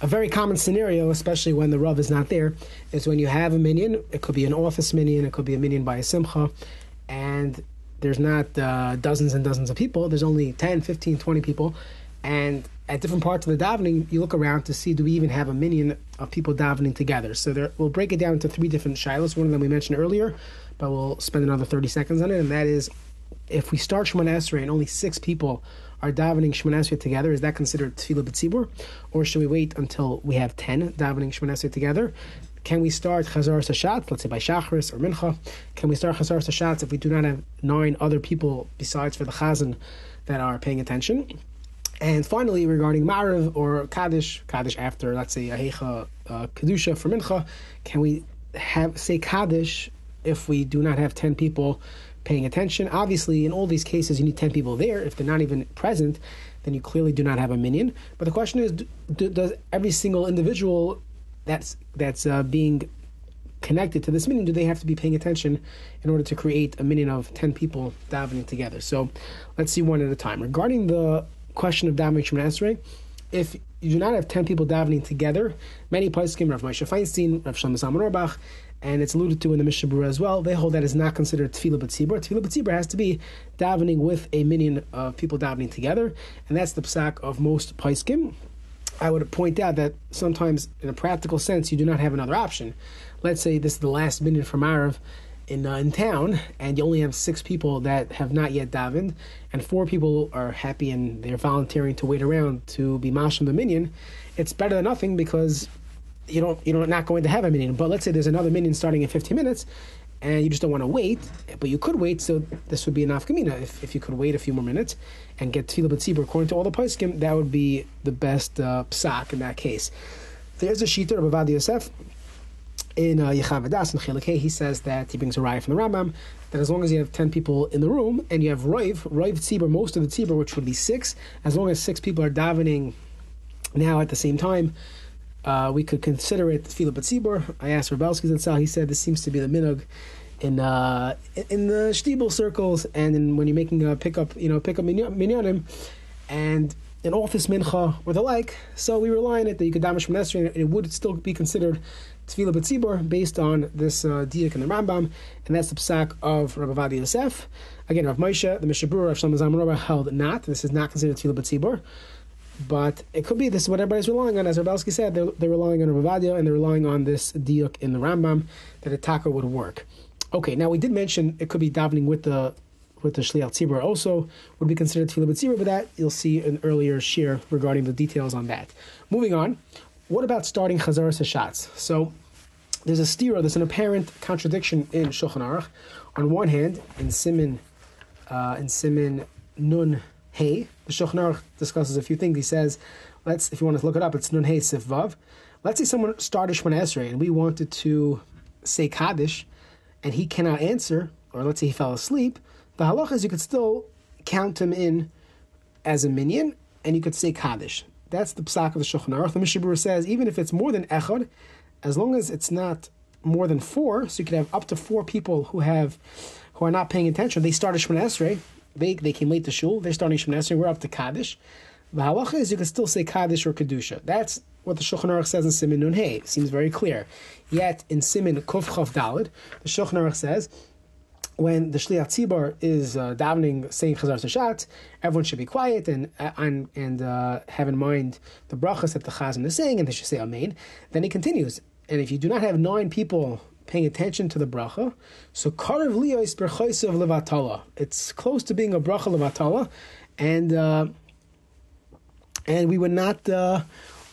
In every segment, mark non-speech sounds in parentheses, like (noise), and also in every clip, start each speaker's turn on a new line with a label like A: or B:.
A: a very common scenario, especially when the Rav is not there, is when you have a minyan. It could be an office minyan, it could be a minyan by a simcha, and there's not uh, dozens and dozens of people. There's only 10, 15, 20 people. And at different parts of the davening, you look around to see do we even have a minyan of people davening together. So there, we'll break it down into three different shilas. One of them we mentioned earlier, but we'll spend another 30 seconds on it, and that is if we start Shemon Esrei and only six people are davening Shemon Esrei together, is that considered Tefillah B'tzibur? Or should we wait until we have 10 davening Shemon Esrei together? Can we start Chazaras Hashatz, let's say by Shachris or Mincha? Can we start Chazaras Hashatz if we do not have nine other people besides for the Chazan that are paying attention? And finally, regarding Marav or Kaddish, Kaddish after, let's say, Ahecha uh, Kedusha for Mincha, can we have say Kaddish if we do not have 10 people paying attention? Obviously, in all these cases, you need 10 people there. If they're not even present, then you clearly do not have a minyan. But the question is, do, does every single individual that's that's uh, being connected to this minyan, do they have to be paying attention in order to create a minyan of 10 people davening together? So let's see one at a time. Regarding the question of davening Shemon Esrei, if you do not have 10 people davening together, many poskim, Rav Moshe Feinstein, Rav Shlomo Zalman Auerbach, and it's alluded to in the Mishnah Berurah as well, they hold that is not considered tefillah b'tzibur. Tefillah b'tzibur has to be davening with a minyan of people davening together, and that's the psak of most poskim. I would point out that sometimes, in a practical sense, you do not have another option. Let's say this is the last minute from Arav in, uh, in town, and you only have six people that have not yet davened, and four people are happy and they're volunteering to wait around to be mashim the minyan. It's better than nothing because you don't you're not going to have a minyan. But let's say there's another minyan starting in 15 minutes, and you just don't want to wait, but you could wait, so this would be enough kamina. If, if you could wait a few more minutes and get tefillah b'tzibur, according to all the poskim, that would be the best uh, psak in that case. There's a shita of Ovadia Yosef in uh, Yechaveh Da'as and Chilakeh. He says that he brings a raya from the Rambam that as long as you have 10 people in the room and you have Roiv, Roiv Tzibur, most of the Tzibur, which would be six, as long as six people are davening now at the same time, uh, we could consider it tefillah b'tzibur. I asked Rav Belsky Zatzal. He said this seems to be the minog in uh, in the shtibel circles and in, when you're making a pickup, you know, pickup minyanim, and an office mincha or the like. So we rely on it that you could damish from and it would still be considered tefillah b'tzibur based on this uh, diak in the Rambam, and that's the psak of Rav Ovadia Yosef. Again, Rav Moshe, the Mishnah Berurah of Shlomo Zalman held not. This is not considered tefillah b'tzibur. But it could be this is what everybody's relying on. As Rav Belsky said, they're, they're relying on Rav Ovadia and they're relying on this diuk in the Rambam that a taka would work. Okay, now we did mention it could be davening with the with the Shliach Tzibur also would be considered Tefillah B'Tzibur, but that you'll see an earlier shir regarding the details on that. Moving on, what about starting Chazaras Hashatz? So there's a stira, there's an apparent contradiction in Shulchan Aruch. On one hand, in Simin, uh, in Simin Nun Hey, the Shulchan discusses a few things. He says, let's, if you want to look it up, it's Nun Hey Sif Vav. Let's say someone started Shemana Esrei and we wanted to say Kaddish and he cannot answer, or let's say he fell asleep, the halach is you could still count him in as a minyan and you could say Kaddish. That's the psak of the Shulchan. The Mishnah says even if it's more than echad, as long as it's not more than four, so you could have up to four people who have who are not paying attention. They started Shemana Esrei, they, they came late to shul. They're starting Shemoneh. We're up to Kaddish. The halacha is you can still say Kaddish or Kedusha. That's what the Shulchan Aruch says in Simin Nun Hey. Seems very clear. Yet in Simin Kuf Chav Dalid, the Shulchan Aruch says when the Shliach Tzibor is uh, davening, saying Chazaras Hashatz, everyone should be quiet and uh, and, and uh, have in mind the brachas that the Chazan is saying, and they should say Amen. Then he continues, and if you do not have nine people paying attention to the bracha. So karev liyos berchaisav levatala. It's close to being a bracha levatala, and uh, and we would not uh,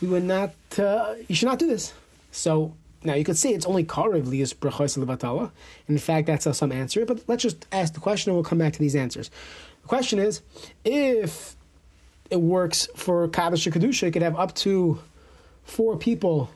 A: we would not uh, you should not do this. So now you could say it's only karev liyos berchaisav levatala. In fact, that's how some answer it. But let's just ask the question, and we'll come back to these answers. The question is, if it works for Kaddish Kedusha, it could have up to four people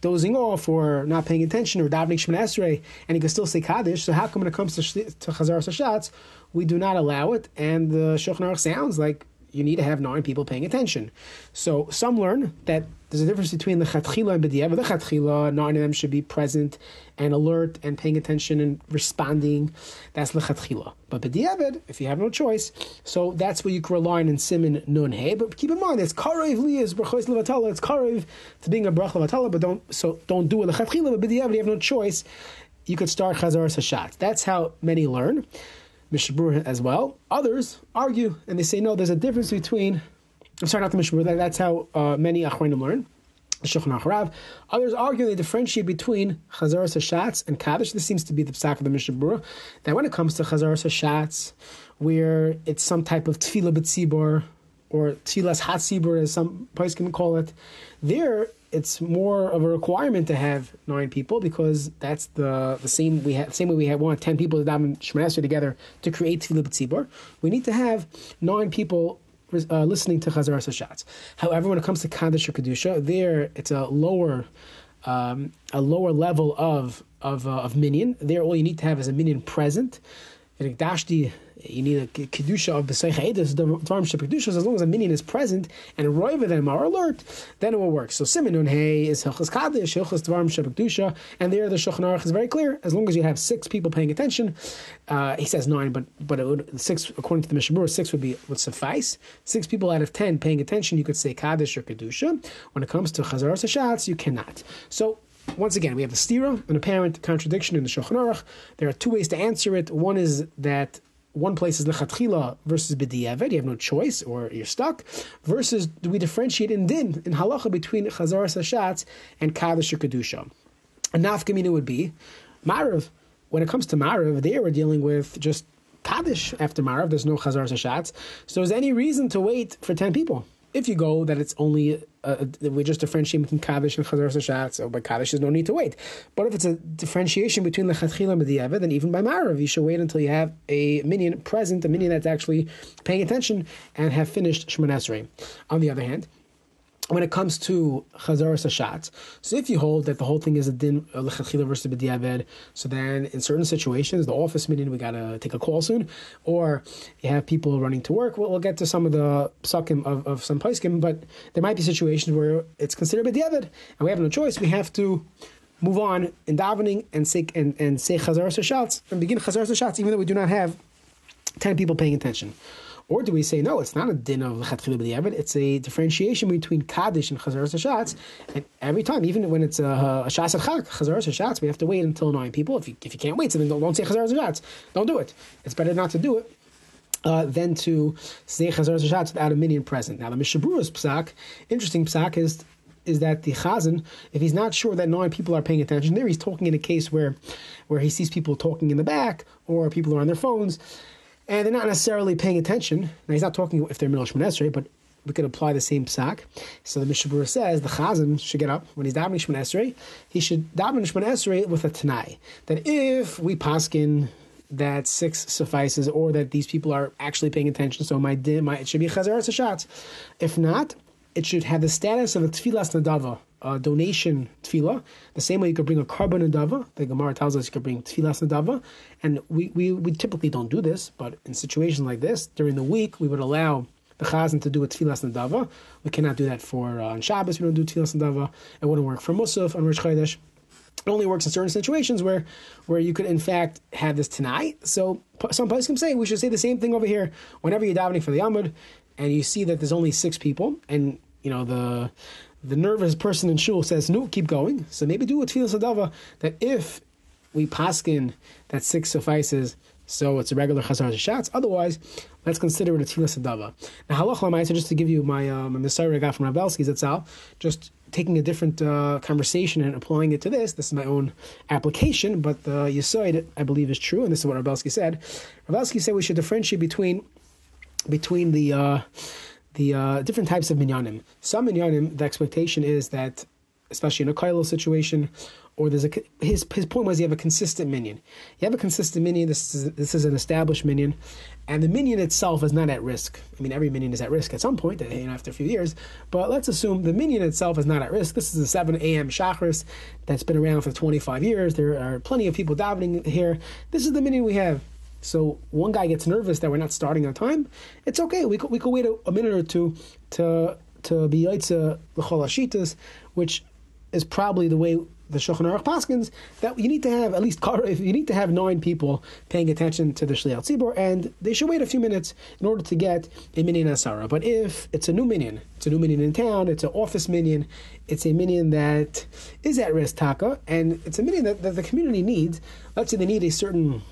A: dozing off or not paying attention or davening Shemoneh Esrei, and he can still say Kaddish. So how come when it comes to, to Chazaras Hashatz, we do not allow it? And the Shulchan Aruch sounds like you need to have nine people paying attention. So some learn that there's a difference between the chatchila and b'diavad. The chatchila, nine of them should be present and alert and paying attention and responding. That's the chatchila. But b'diavad, if you have no choice, so that's where you can rely on in simin nun hey. But keep in mind, it's karev liyas brachos levatala. It's karev to being a brach levatala, but don't so don't do it the chatchila. But b'diavad, you have no choice. You could start chazaras hashatz. That's how many learn. Mishabur as well. Others argue and they say no. There's a difference between. I'm sorry, not the Mishabur. That's how uh, many achronim learn. Others argue they differentiate between Chazar Hashatz and Kaddish. This seems to be the psak of the Mishnah Berurah. That when it comes to Chazar Hashatz, where it's some type of tefillah b'tzibor or tefillas hatzibor, as some place can call it, there it's more of a requirement to have nine people because that's the the same we have same way we have want ten people to daven Shemana together to create tefillah b'tzibor. We need to have nine people uh, listening to Chazaras Hashatz. However, when it comes to Kaddish or Kedusha, there it's a lower um, a lower level of of, uh, of minyan. There, all you need to have is a minyan present. Dashti you need a kedusha of b'seich edus, the dvarim kedusha. As long as a minyan is present and roiva them are alert, then it will work. So siminun hey is hilchas kaddish, hilchas dvarim kedusha, and there the shulchan aruch is very clear. As long as you have six people paying attention, uh, he says nine, but but would, six according to the Mishnah six would be would suffice. Six people out of ten paying attention, you could say kaddish or kedusha. When it comes to chazaras hashatz, you cannot. So once again, we have a stira, an apparent contradiction in the Shulchan Aruch. There are two ways to answer it. One is that one place is lechatchila versus b'diavad, you have no choice or you're stuck, versus do we differentiate in din, in halacha, between chazaras hashatz and kaddish or kedusha? A nafkamina would be, marav, when it comes to marav, there we're dealing with just kaddish after marav, there's no chazaras hashatz, so is there any reason to wait for 10 people? If you go that it's only uh, we just differentiate between Kaddish and Chazaras Hashatz, so by Kaddish there's no need to wait. But if it's a differentiation between the Lechatchila and Mediyava, then even by Marav, you should wait until you have a minyan present, a minyan that's actually paying attention and have finished Shemon. On the other hand, when it comes to Chazaras Hashatz, so if you hold that the whole thing is a din uh, lechatchila versus b'diavad, so then in certain situations, the office meeting we gotta take a call soon, or you have people running to work. We'll, we'll get to some of the psakim of, of some poskim, but there might be situations where it's considered b'diavad, and we have no choice. We have to move on in davening and say and, and say Chazaras Hashatz and begin Chazaras Hashatz, even though we do not have ten people paying attention. Or do we say no? It's not a din of lechatchila b'diavad. It's a differentiation between kaddish and chazaras hashatz. And every time, even when it's a, shas chak chazaras hashatz, we have to wait until nine people. If you if you can't wait, so then don't, don't say chazaras hashatz. Don't do it. It's better not to do it. Uh, than to say chazaras hashatz without a minyan present. Now the Mishnah Berurah's psak, interesting psak is is that the chazan, if he's not sure that nine people are paying attention, there he's talking in a case where, where he sees people talking in the back or people are on their phones, and they're not necessarily paying attention. Now he's not talking if they're middle Shemon but we could apply the same psak. So the Mishnah Berurah says the Chazan should get up when he's davening Shemon Esrei. He should daven Shemon Esrei with a Tanai that if we paskin that six suffices, or that these people are actually paying attention, so my, my it should be Chazaras Hashatz. If not, it should have the status of a Tfilas Nadava, a donation tefillah, the same way you could bring a korban nadava. The Gemara tells us you could bring tefillah nadava, and we, we, we typically don't do this, but in situations like this, during the week, we would allow the chazan to do a tefillah nadava. We cannot do that for uh, on Shabbos. We don't do tefillah nadava. It wouldn't work for Musaf on Rosh Chodesh. It only works in certain situations where where you could in fact have this tonight. So some places can say we should say the same thing over here. Whenever you're davening for the Amud, and you see that there's only six people, and you know the the nervous person in shul says, no, keep going. So maybe do a tefillas nadava that if we paskin that six suffices, so it's a regular chazar shots. Otherwise, let's consider it a tefillas nadava. Now, halach lamaisa, just to give you my uh, my I got from Rav Belsky's itself, just taking a different uh, conversation and applying it to this. This is my own application, but the yisoid I believe is true, and this is what Rav Belsky said. Rav Belsky said we should differentiate between between the uh, the uh, different types of minyanim. Some minyanim, the expectation is that, especially in a kailo situation, or there's a his his point was you have a consistent minyan. You have a consistent minyan. This is this is an established minyan, and the minyan itself is not at risk. I mean, every minyan is at risk at some point, you know, after a few years. But let's assume the minyan itself is not at risk. This is a 7 a.m. shachris that's been around for 25 years. There are plenty of people davening here. This is the minyan we have. So one guy gets nervous that we're not starting on time. It's okay. We could, we could wait a, a minute or two to to be Yaitza lecholashitas, which is probably the way the Shulchan Aruch Paskins that you need to have at least (laughs) you need to have nine people paying attention to the Shliach Tzibor, and they should wait a few minutes in order to get a minyan asara. But if it's a new minyan, it's a new minyan in town, it's an office minyan, it's a minyan that is at risk taka, and it's a minyan that, that the community needs. Let's say they need a certain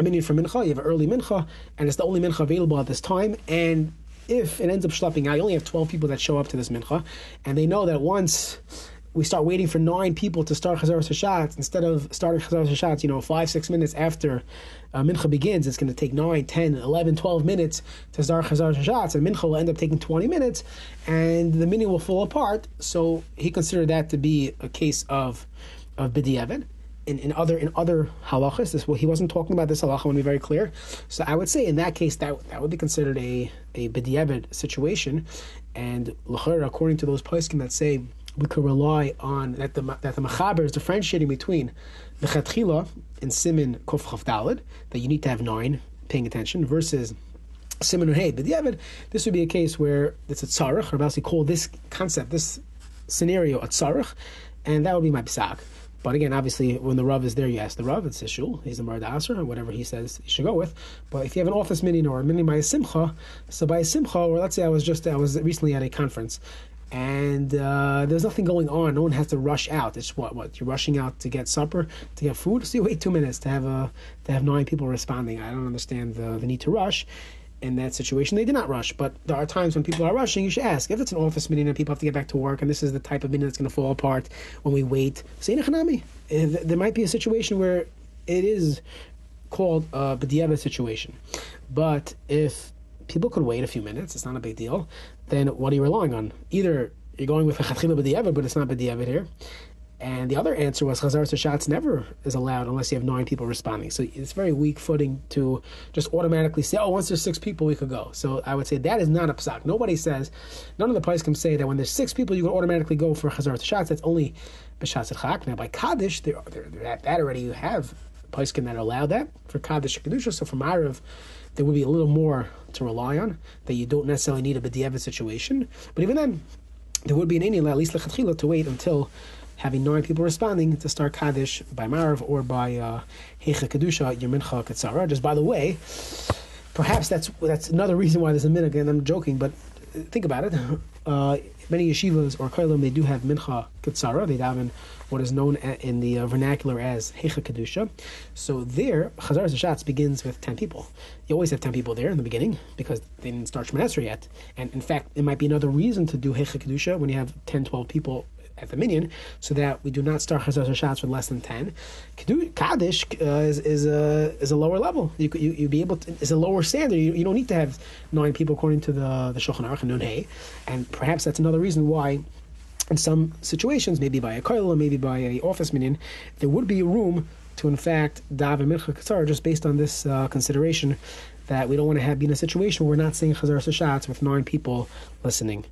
A: minyan for mincha, you have an early mincha, and it's the only mincha available at this time, and if it ends up schlepping out, you only have 12 people that show up to this mincha, and they know that once we start waiting for nine people to start Chazar Hashatz instead of starting Chazar Hashatz, you know, five, six minutes after uh, Mincha begins. It's going to take 9, 10, 11, 12 minutes to start Chazar Hashatz, and Mincha will end up taking 20 minutes, and the minyan will fall apart. So he considered that to be a case of, of B'di'evet. In, in other in other halachas, this well, he wasn't talking about this halacha. I want to be very clear. So I would say in that case that that would be considered a a b'di'evet situation, and according to those poskim that say we could rely on that the that the Machaber is differentiating between the Chatchila and Simin Kof Dalid, that you need to have nine paying attention, versus Simin Hey. Yeah, this would be a case where it's a tzarech, or basically call this concept, this scenario a tzarech, and that would be my psak. But again, obviously, when the Rav is there, you ask the Rav, it's shul, he's the Mara D'asra, or whatever he says you should go with. But if you have an office minyan or a minyan by a simcha, so by a simcha, or let's say I was just, I was recently at a conference, and uh, there's nothing going on. No one has to rush out. It's what what you're rushing out to get supper, to get food. So you wait two minutes to have a to have nine people responding. I don't understand the, the need to rush. In that situation, they did not rush. But there are times when people are rushing. You should ask if it's an office meeting and people have to get back to work, and this is the type of meeting that's going to fall apart when we wait. Say nechanami. Eh, there might be a situation where it is called a b'diavad situation, but if people could wait a few minutes. It's not a big deal. Then what are you relying on? Either you're going with a chatchila b'di'evet, but it's not b'di'evet here. And the other answer was chazar shots never is allowed unless you have nine people responding. So it's very weak footing to just automatically say, oh, once there's six people, we could go. So I would say that is not a psak. Nobody says, none of the price can say that when there's six people, you can automatically go for chazar shots. That's only b'shatz chak. Now by kaddish, there, there, that, that already you have can that allow that for kaddish kedusha. So from Arav, there would be a little more to rely on that you don't necessarily need a b'diavad situation. But even then, there would be an Indian at least to wait until having nine people responding to start Kaddish by Marv or by uh, Kedusha, your Mincha Katsara. Just by the way, perhaps that's that's another reason why there's a minhag, and I'm joking, but think about it. (laughs) Uh, many yeshivas or koilim, they do have Mincha Katsara. They daven what is known in the uh, vernacular as Hecha Kedusha. So there, Chazaras Hashatz begins with 10 people. You always have 10 people there in the beginning because they didn't start Shemon yet. And in fact, it might be another reason to do Hecha Kedusha when you have 10, 12 people at the minyan, so that we do not start Chazar Hashatz with less than 10. Kaddish uh, is, is, a, is a lower level. You, you, you be able to, is a lower standard. You, you don't need to have nine people according to the, the Shulchan Aruch and Nun And perhaps that's another reason why in some situations, maybe by a koil maybe by a office minyan, there would be room to in fact daven mincha katzar just based on this uh, consideration that we don't want to have be in a situation where we're not saying chazaras hashatz with nine people listening.